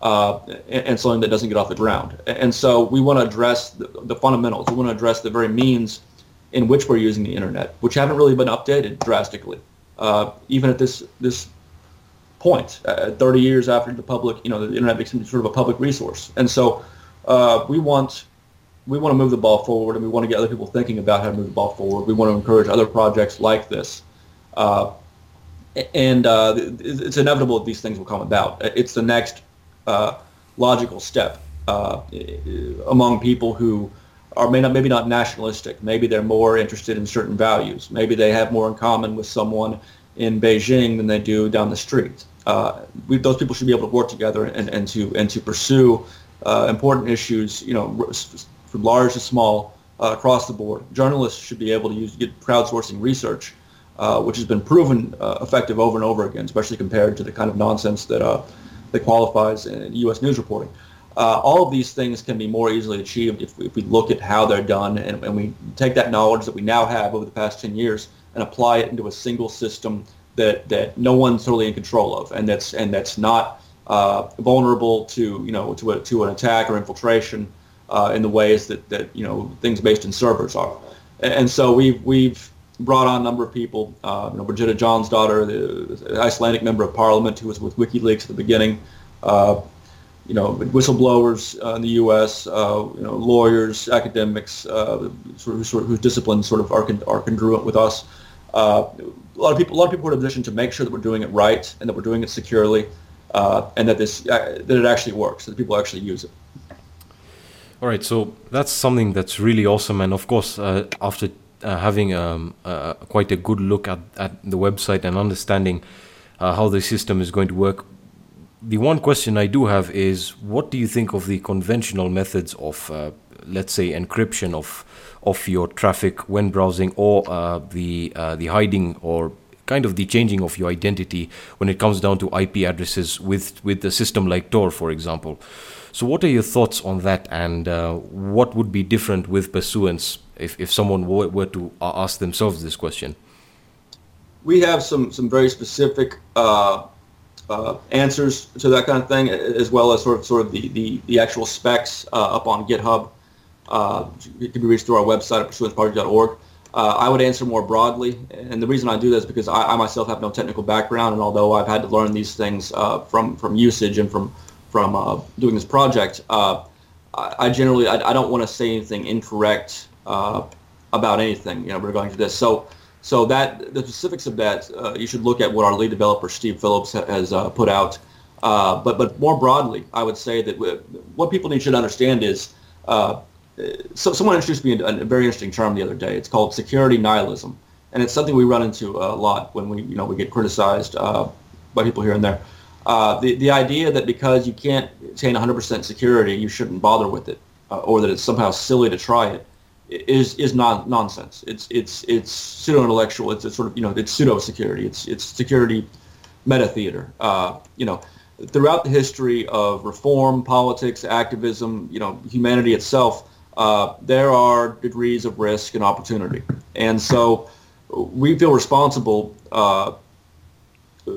Uh, and, and, something that doesn't get off the ground. And so we want to address the, the fundamentals. We want to address the very means in which we're using the internet, which haven't really been updated drastically, uh, even at this this point, uh, 30 years after the public, you know, the internet became sort of a public resource. And so uh, we want we want to move the ball forward, and we want to get other people thinking about how to move the ball forward. We want to encourage other projects like this. Uh, and uh, it's inevitable that these things will come about. It's the next uh, logical step among people who are may not, maybe not nationalistic. Maybe they're more interested in certain values. Maybe they have more in common with someone in Beijing than they do down the street. Uh, we, those people should be able to work together and, and to and to pursue uh, important issues, you know, from large to small uh, across the board. Journalists should be able to use get crowdsourcing research, uh, which has been proven uh, effective over and over again, especially compared to the kind of nonsense that uh, that qualifies in U.S. news reporting. Uh, all of these things can be more easily achieved if we, if we look at how they're done and, and, we take that knowledge that we now have over the past 10 years and apply it into a single system that, that no one's totally in control of and that's and that's not uh, vulnerable to you know to a, to an attack or infiltration uh, in the ways that, that you know things based in servers are. And, so we've we've brought on a number of people. Uh, you know, Birgitta Jonsdottir, the Icelandic member of parliament who was with WikiLeaks at the beginning. Uh, you know, whistleblowers uh, in the U.S., uh, you know, lawyers, academics, uh, sort of, sort of, whose disciplines sort of are, con- are congruent with us. Uh, a lot of people, a lot of people are in a position to make sure that we're doing it right and that we're doing it securely, uh, and that this uh, that it actually works, that people actually use it. All right, so that's something that's really awesome, and of course, after having um, quite a good look at, at the website and understanding how the system is going to work the one question I do have is, what do you think of the conventional methods of, uh, let's say, encryption of of your traffic when browsing, or uh, the uh, the hiding or kind of the changing of your identity when it comes down to IP addresses with with a system like Tor, for example? So, what are your thoughts on that, and uh, what would be different with pursuance if if someone were, were to ask themselves this question? We have some some very specific uh, uh, answers to that kind of thing, as well as sort of sort of the the, the actual specs uh, up on GitHub. Uh, it can be reached through our website at pursuanceproject.org. Uh, I would answer more broadly, and the reason I do that is because I, I, myself have no technical background, and although I've had to learn these things uh, from from usage and from from uh, doing this project, I, I, generally I, I don't want to say anything incorrect about anything. You know, regarding to this, so. So that the specifics of that, uh, you should look at what our lead developer Steve Phillips ha- has uh, put out. Uh, but but more broadly, I would say that what people need to understand is. Uh, so someone introduced me a, a very interesting term the other day. It's called security nihilism, and it's something we run into a lot when we you know we get criticized uh, by people here and there. Uh, the the idea that because you can't attain 100% security, you shouldn't bother with it, or that it's somehow silly to try it is is non nonsense. It's it's it's pseudo intellectual. It's, it's sort of you know it's pseudo security. It's it's security meta theater. Uh, you know, throughout the history of reform, politics, activism, you know, humanity itself, uh, there are degrees of risk and opportunity, and so we feel responsible. Uh,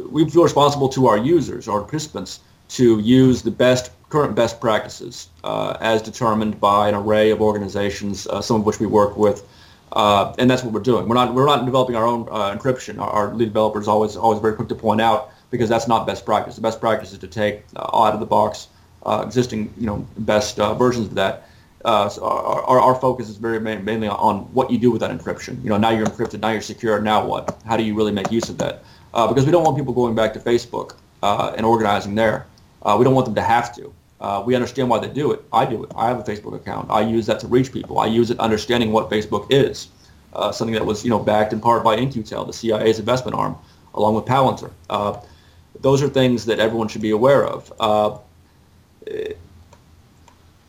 we feel responsible to our users, our participants, to use the best current best practices uh, as determined by an array of organizations, uh, some of which we work with, uh, and that's what we're doing. We're not we're not developing our own uh, encryption. Our, our, lead developer is always always very quick to point out because that's not best practice. The best practice is to take uh, out of the box uh, existing you know best versions of that. so our, our, our, focus is very mainly on what you do with that encryption. You know, now you're encrypted, now you're secure. Now what? How do you really make use of that? because we don't want people going back to Facebook and organizing there. Uh, we don't want them to have to. Uh, we understand why they do it. I do it. I have a Facebook account. I use that to reach people. I use it understanding what Facebook is, uh, something that was you know backed in part by In-Q-Tel, the CIA's investment arm, along with Palantir. Uh, those are things that everyone should be aware of. Uh,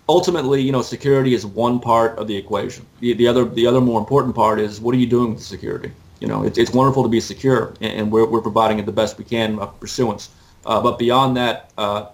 ultimately, you know, security is one part of the equation. The, the other the other more important part is what are you doing with the security? You know, it's, it's wonderful to be secure, and we're, we're providing it the best we can of pursuance. Uh, but beyond that, uh,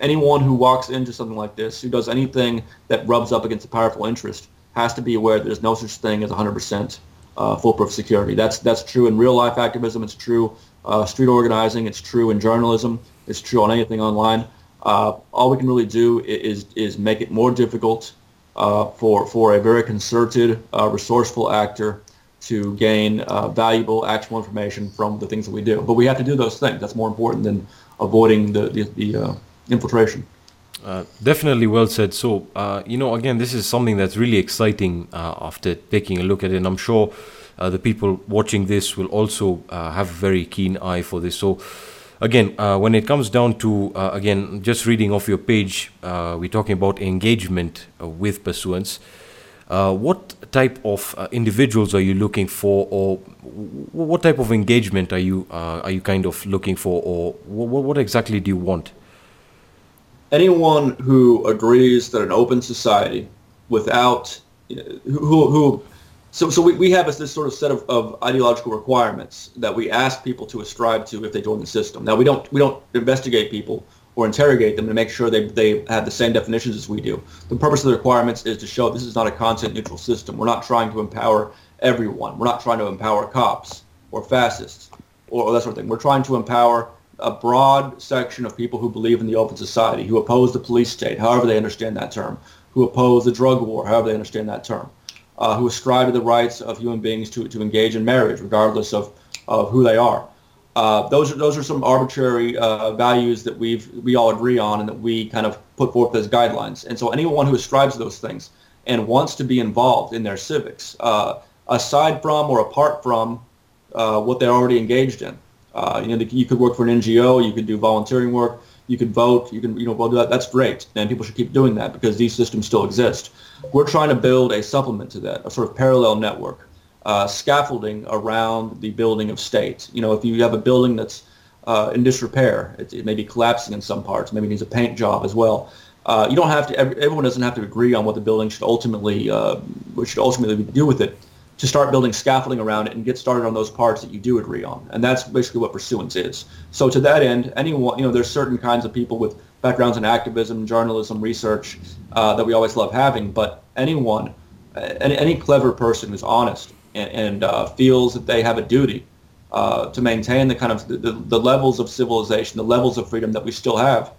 anyone who walks into something like this, who does anything that rubs up against a powerful interest, has to be aware that there's no such thing as 100% uh, foolproof security. That's that's true in real life activism. It's true uh, street organizing. It's true in journalism. It's true on anything online. Uh, all we can really do is is make it more difficult uh, for for a very concerted, resourceful actor to gain uh, valuable, actual information from the things that we do. But we have to do those things. That's more important than avoiding the, the, the uh, infiltration. Uh, definitely well said. So, uh, you know, again, this is something that's really exciting uh, after taking a look at it. And I'm sure uh, the people watching this will also have a very keen eye for this. So, again, when it comes down to, again, just reading off your page, we're talking about engagement with pursuance. Uh, what type of uh, individuals are you looking for, or what type of engagement are you uh, are you kind of looking for, or what, what exactly do you want? Anyone who agrees that an open society, without who who so, so we, we have this sort of set of, of ideological requirements that we ask people to ascribe to if they join the system. Now we don't we don't investigate people or interrogate them to make sure they, they have the same definitions as we do. The purpose of the requirements is to show this is not a content neutral system. We're not trying to empower everyone. We're not trying to empower cops or fascists or, that sort of thing. We're trying to empower a broad section of people who believe in the open society, who oppose the police state, however they understand that term, who oppose the drug war, however they understand that term, uh, who ascribe to the rights of human beings to, to engage in marriage, regardless of, of who they are. Uh, those are those are some arbitrary uh, values that we've we all agree on and that we kind of put forth as guidelines. And so anyone who ascribes those things and wants to be involved in their civics, uh, aside from or apart from uh, what they're already engaged in, uh, you know, you could work for an NGO, you could do volunteering work, you could vote, you can you know well that. That's great, and people should keep doing that because these systems still exist. We're trying to build a supplement to that, a sort of parallel network uh, scaffolding around the building of state. You know, if you have a building that's uh, in disrepair. It, it, may be collapsing in some parts. Maybe needs a paint job as well. Uh, you don't have to. Everyone doesn't have to agree on what the building should ultimately, uh, what should ultimately do with it. To start building scaffolding around it and get started on those parts that you do agree on, and that's basically what pursuance is. So to that end, anyone, you know, there's certain kinds of people with backgrounds in activism, journalism, research uh, that we always love having, but anyone, any, any clever person who's honest and, and uh, feels that they have a duty uh, to maintain the kind of the, the, levels of civilization, the levels of freedom that we still have,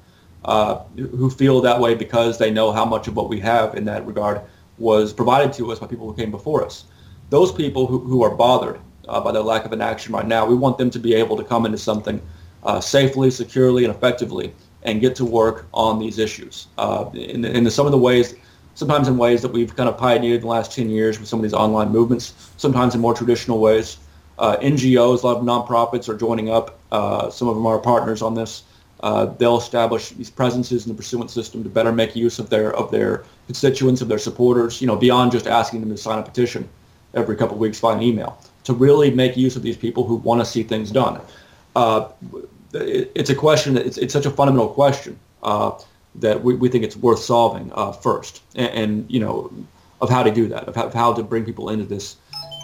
uh, who feel that way because they know how much of what we have in that regard was provided to us by people who came before us. Those people who, who are bothered uh, by the lack of an action right now, we want them to be able to come into something uh, safely, securely, and effectively and get to work on these issues. In, in some of the ways, sometimes in ways that we've kind of pioneered in the last 10 years with some of these online movements, sometimes in more traditional ways. Uh, NGOs, a lot of nonprofits are joining up. Uh, some of them are partners on this. Uh, they'll establish these presences in the pursuant system to better make use of their of their constituents, of their supporters. You know, beyond just asking them to sign a petition every couple of weeks via an email, to really make use of these people who want to see things done. Uh, it, it's a question that it's, it's such a fundamental question uh, that we, we think it's worth solving uh, first, and, and, you know, of how to do that, of how, of how to bring people into this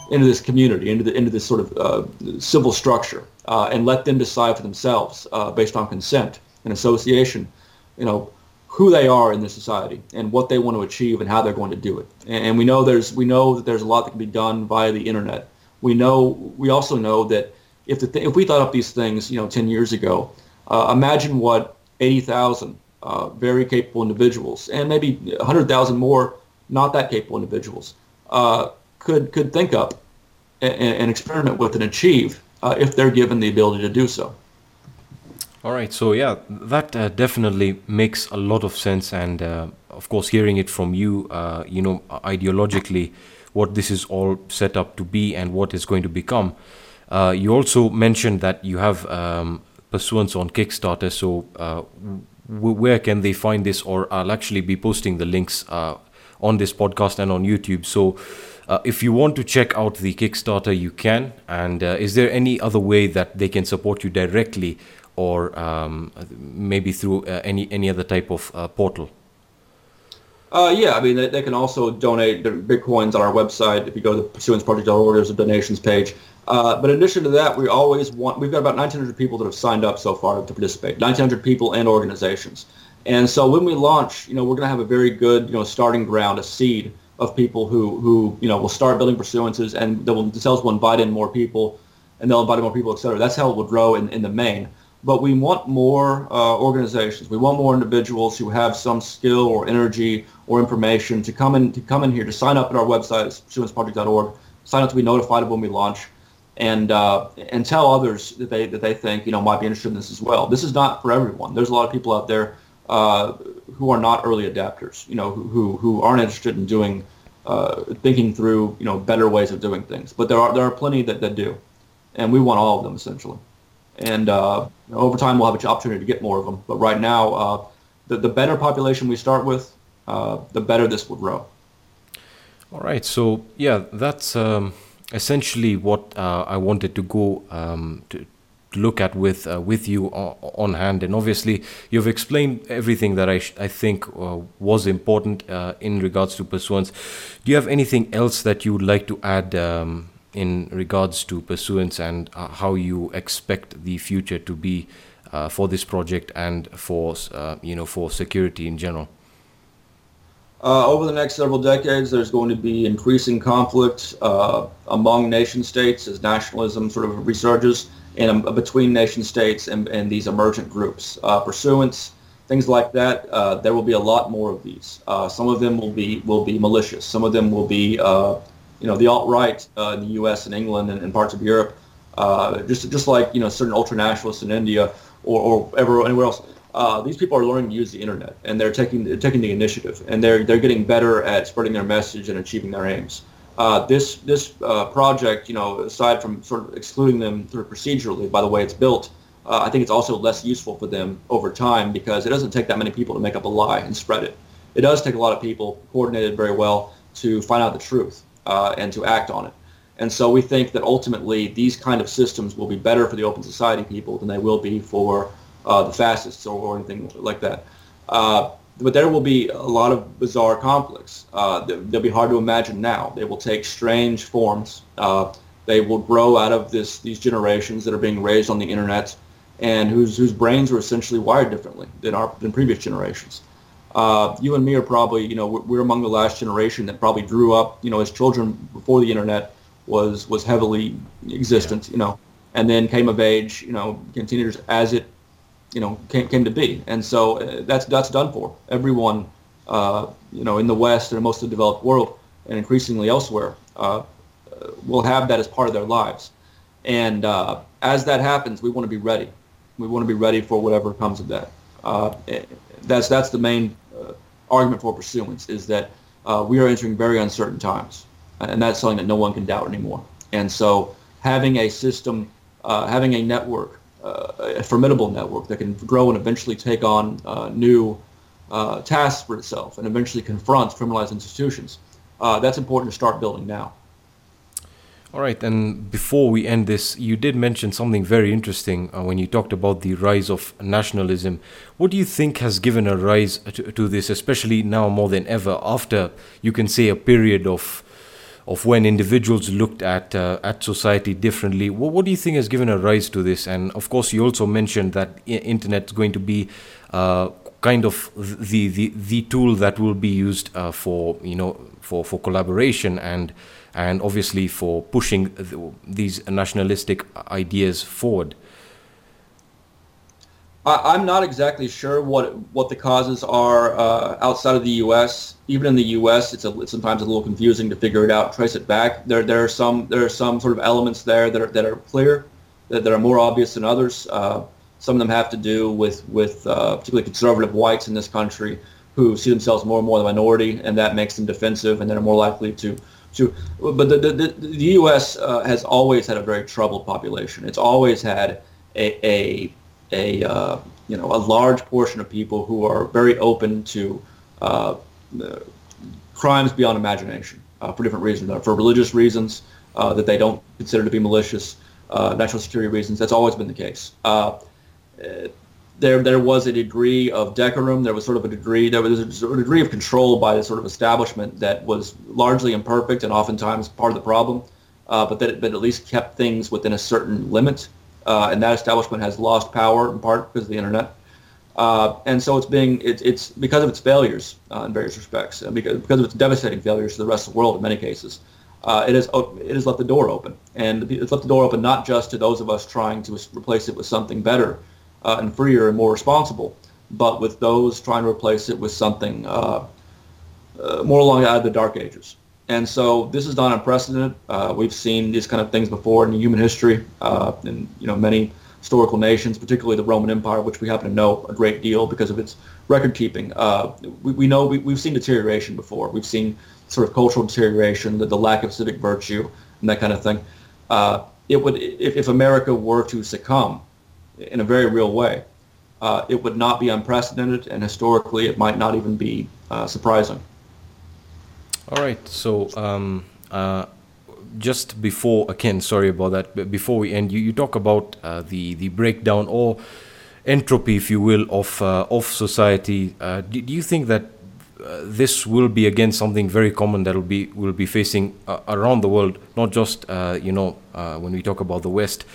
into this community, into the into this sort of uh, civil structure, uh, and let them decide for themselves uh, based on consent and association, you know, who they are in this society and what they want to achieve and how they're going to do it. And, and we know there's we know that there's a lot that can be done via the internet. We know we also know that if the th- if we thought up these things, you know, 10 years ago, uh, imagine what 80,000 uh, very capable individuals and maybe 100,000 more not that capable individuals uh, could could think up and, and, experiment with and achieve uh, if they're given the ability to do so. All right, so yeah, that uh, definitely makes a lot of sense, and uh, of course, hearing it from you, uh, you know, ideologically, what this is all set up to be and what is going to become. Uh, you also mentioned that you have um, pursuance on Kickstarter, so where can they find this? Or I'll actually be posting the links on this podcast and on YouTube. So uh, if you want to check out the Kickstarter, you can. And uh, is there any other way that they can support you directly, or um, maybe through uh, any any other type of uh, portal? Uh, yeah, I mean they, they, can also donate their bitcoins on our website. If you go to pursuanceproject.org, there's a donations page. Uh, but in addition to that, we always want. We've got about 1,900 people that have signed up so far to participate. 1,900 people and organizations. And so when we launch, you know, we're going to have a very good, you know, starting ground, a seed of people who, who you know, will start building pursuances and they will, themselves will invite in more people and they'll invite in more people, et cetera. That's how it will grow in, in the main. But we want more uh, organizations. We want more individuals who have some skill or energy or information to come in to come in here to sign up at our website, pursuanceproject.org, sign up to be notified of when we launch, and uh, and tell others that they that they think you know might be interested in this as well. This is not for everyone. There's a lot of people out there uh, who are not early adapters, you know, who, who aren't interested in doing, uh, thinking through, you know, better ways of doing things. But there are, there are plenty that, that do. And we want all of them, essentially. And uh, over time, we'll have an opportunity to get more of them. But right now, uh, the, the better population we start with, uh, the better this will grow. All right. So, yeah, that's um, essentially what uh, I wanted to go um, to, look at with uh, with you on, hand. And obviously, you've explained everything that I sh- I think uh, was important uh, in regards to pursuance. Do you have anything else that you would like to add um, in regards to pursuance and uh, how you expect the future to be for this project and for you know for security in general? Uh, over the next several decades, there's going to be increasing conflict uh, among nation states as nationalism sort of resurges and um, between nation states and, and these emergent groups. Uh, pursuance, things like that, uh, there will be a lot more of these. Uh, some of them will be will be malicious. Some of them will be, uh, you know, the alt-right in the U.S. and England and, and parts of Europe, just just like you know certain ultranationalists in India or, or anywhere else. These people are learning to use the internet and they're taking they're taking the initiative and they're they're getting better at spreading their message and achieving their aims. Uh, this this uh, project, you know, aside from sort of excluding them of procedurally by the way it's built, uh, I think it's also less useful for them over time because it doesn't take that many people to make up a lie and spread it. It does take a lot of people coordinated very well to find out the truth uh, and to act on it. And so we think that ultimately these kind of systems will be better for the open society people than they will be for uh, the fascists or, or, anything like that. Uh, but there will be a lot of bizarre conflicts. Uh, they'll be hard to imagine now. They will take strange forms. Uh, they will grow out of this these generations that are being raised on the internet and whose whose brains are essentially wired differently than our than previous generations. Uh, you and me are probably, you know, we're, among the last generation that probably grew up, you know, as children before the internet was was heavily existent, you know, and then came of age, you know, continued as it, you know, came, came to be. And so uh, that's that's done for everyone, uh, you know, in the West and most of the developed world, and increasingly elsewhere, uh, will have that as part of their lives. And uh, as that happens, we want to be ready. We want to be ready for whatever comes of that. Uh, that's that's the main uh, argument for pursuance is that we are entering very uncertain times and that's something that no one can doubt anymore. And so having a system, uh, having a network, uh, a formidable network that can grow and eventually take on uh, new uh, tasks for itself and eventually confront criminalized institutions, uh, that's important to start building now. All right, and before we end this, you did mention something very interesting uh, when you talked about the rise of nationalism. What do you think has given a rise to, to this, especially now more than ever, after you can say a period of of when individuals looked at uh, at society differently. What, what, do you think has given a rise to this? And of course, you also mentioned that internet is going to be uh, kind of the, the the tool that will be used uh, for you know for for collaboration and and obviously for pushing these nationalistic ideas forward. I, am not exactly sure what what the causes are uh, outside of the U.S. Even in the U.S., it's, a, it's sometimes a little confusing to figure it out, trace it back. There there are some there are some sort of elements there that are that are clear, that, that are more obvious than others. Uh, some of them have to do with with uh, particularly conservative whites in this country who see themselves more and more the minority, and that makes them defensive, and they're more likely to to. But the the, the, the U.S. Uh, has always had a very troubled population. It's always had a, a a uh, you know a large portion of people who are very open to uh, crimes beyond imagination uh, for different reasons, for religious reasons uh, that they don't consider to be malicious, uh, national security reasons. That's always been the case. there, there was a degree of decorum. There was sort of a degree. There was a degree of control by the sort of establishment that was largely imperfect and oftentimes part of the problem, but that, but at least kept things within a certain limit uh, and that establishment has lost power in part because of the internet. Uh, and so it's being it, it's because of its failures uh, in various respects, and because because of its devastating failures to the rest of the world in many cases, uh, it has it has left the door open, and it's left the door open not just to those of us trying to replace it with something better uh, and freer and more responsible, but with those trying to replace it with something uh, more along out of the dark ages. And so this is not unprecedented. Uh, we've seen these kind of things before in human history, uh, in you know many historical nations, particularly the Roman Empire, which we happen to know a great deal because of its record keeping. Uh, we, we, know we, have seen deterioration before. We've seen sort of cultural deterioration, the, the lack of civic virtue, and that kind of thing. Uh, it would if, if America were to succumb in a very real way, uh, it would not be unprecedented, and historically, it might not even be uh, surprising. All right. So um, uh, just before, again, sorry about that. But before we end, you, you talk about uh, the the breakdown or entropy, if you will, of uh, of society. Uh, do, do, you think that uh, this will be again something very common that will be will be facing uh, around the world, not just you know when we talk about the West,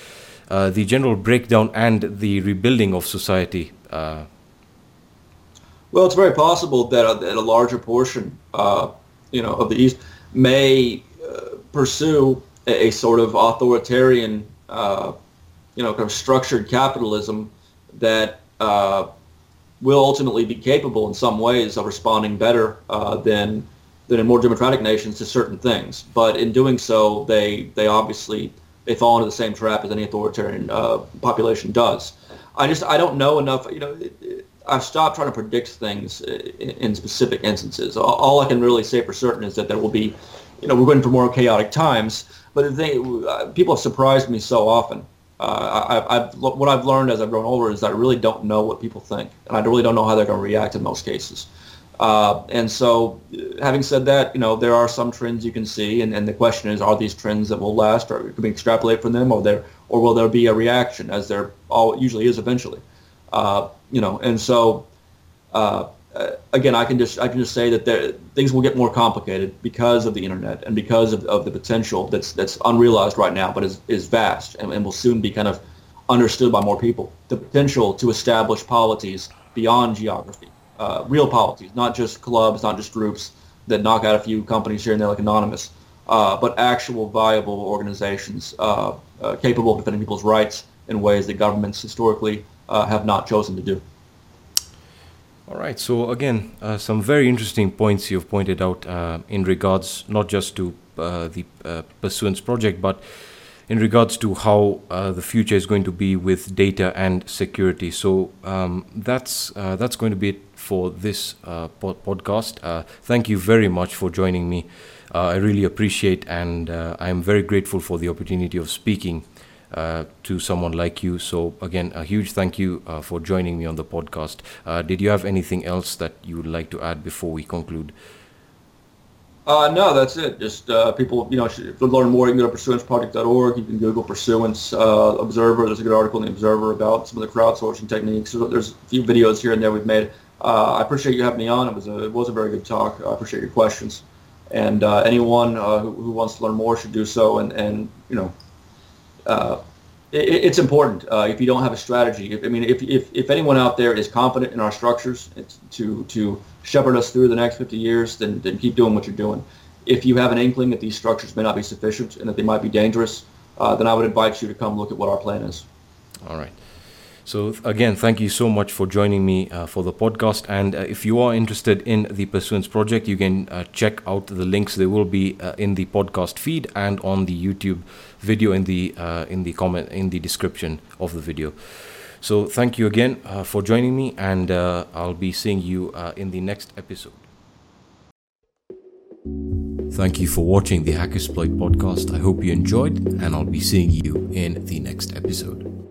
the general breakdown and the rebuilding of society. well, it's very possible that a, that a larger portion you know, of the East may uh, pursue a, a, sort of authoritarian, uh, you know, kind of structured capitalism that uh, will ultimately be capable in some ways of responding better uh, than than in more democratic nations to certain things. But in doing so, they they obviously they fall into the same trap as any authoritarian uh, population does. I just I don't know enough. You know, it, it, I've stopped trying to predict things in specific instances. All I can really say for certain is that there will be, you know, we're going for more chaotic times. But the thing, uh, people have surprised me so often. Uh, I, have what I've learned as I've grown older is that I really don't know what people think, and I really don't know how they're going to react in most cases. Uh, and so, having said that, you know there are some trends you can see, and, and the question is, are these trends that will last, or can we extrapolate from them, or there, or will there be a reaction, as there all usually is eventually? Uh, you know, and so uh, again, I can just I can just say that there, things will get more complicated because of the internet and because of, of the potential that's that's unrealized right now, but is is vast and, and will soon be kind of understood by more people. The potential to establish polities beyond geography uh, real polities, not just clubs, not just groups that knock out a few companies here and there like Anonymous, uh, but actual viable organizations uh, uh capable of defending people's rights in ways that governments historically uh, have not chosen to do. All right. So again, uh, some very interesting points you've pointed out in regards not just to the Pursuance project, but in regards to how uh, the future is going to be with data and security. So um, that's uh, that's going to be it for this uh, podcast. Uh, thank you very much for joining me. Uh, I really appreciate and uh, I am very grateful for the opportunity of speaking to someone like you. So again, a huge thank you for joining me on the podcast. did you have anything else that you would like to add before we conclude? Uh, no, that's it. Just uh, people, you know, to learn more, you can go to pursuanceproject.org. You can Google Pursuance uh, Observer. There's a good article in the Observer about some of the crowdsourcing techniques. There's a few videos here and there we've made. Uh, I appreciate you having me on. It was a, it was a very good talk. I appreciate your questions. And uh, anyone uh, who, who, wants to learn more should do so. And, and you know, it's important uh, if you don't have a strategy. If, I mean, if, if, if anyone out there is confident in our structures to to shepherd us through the next 50 years, then, then keep doing what you're doing. If you have an inkling that these structures may not be sufficient and that they might be dangerous, uh, then I would invite you to come look at what our plan is. All right. So again, thank you so much for joining me uh, for the podcast. And uh, if you are interested in the Pursuance project, you can uh, check out the links. They will be uh, in the podcast feed and on the YouTube video in the uh, in the comment in the description of the video. So thank you again uh, for joining me, and I'll be seeing you in the next episode. Thank you for watching the Hackersploit podcast. I hope you enjoyed, and I'll be seeing you in the next episode.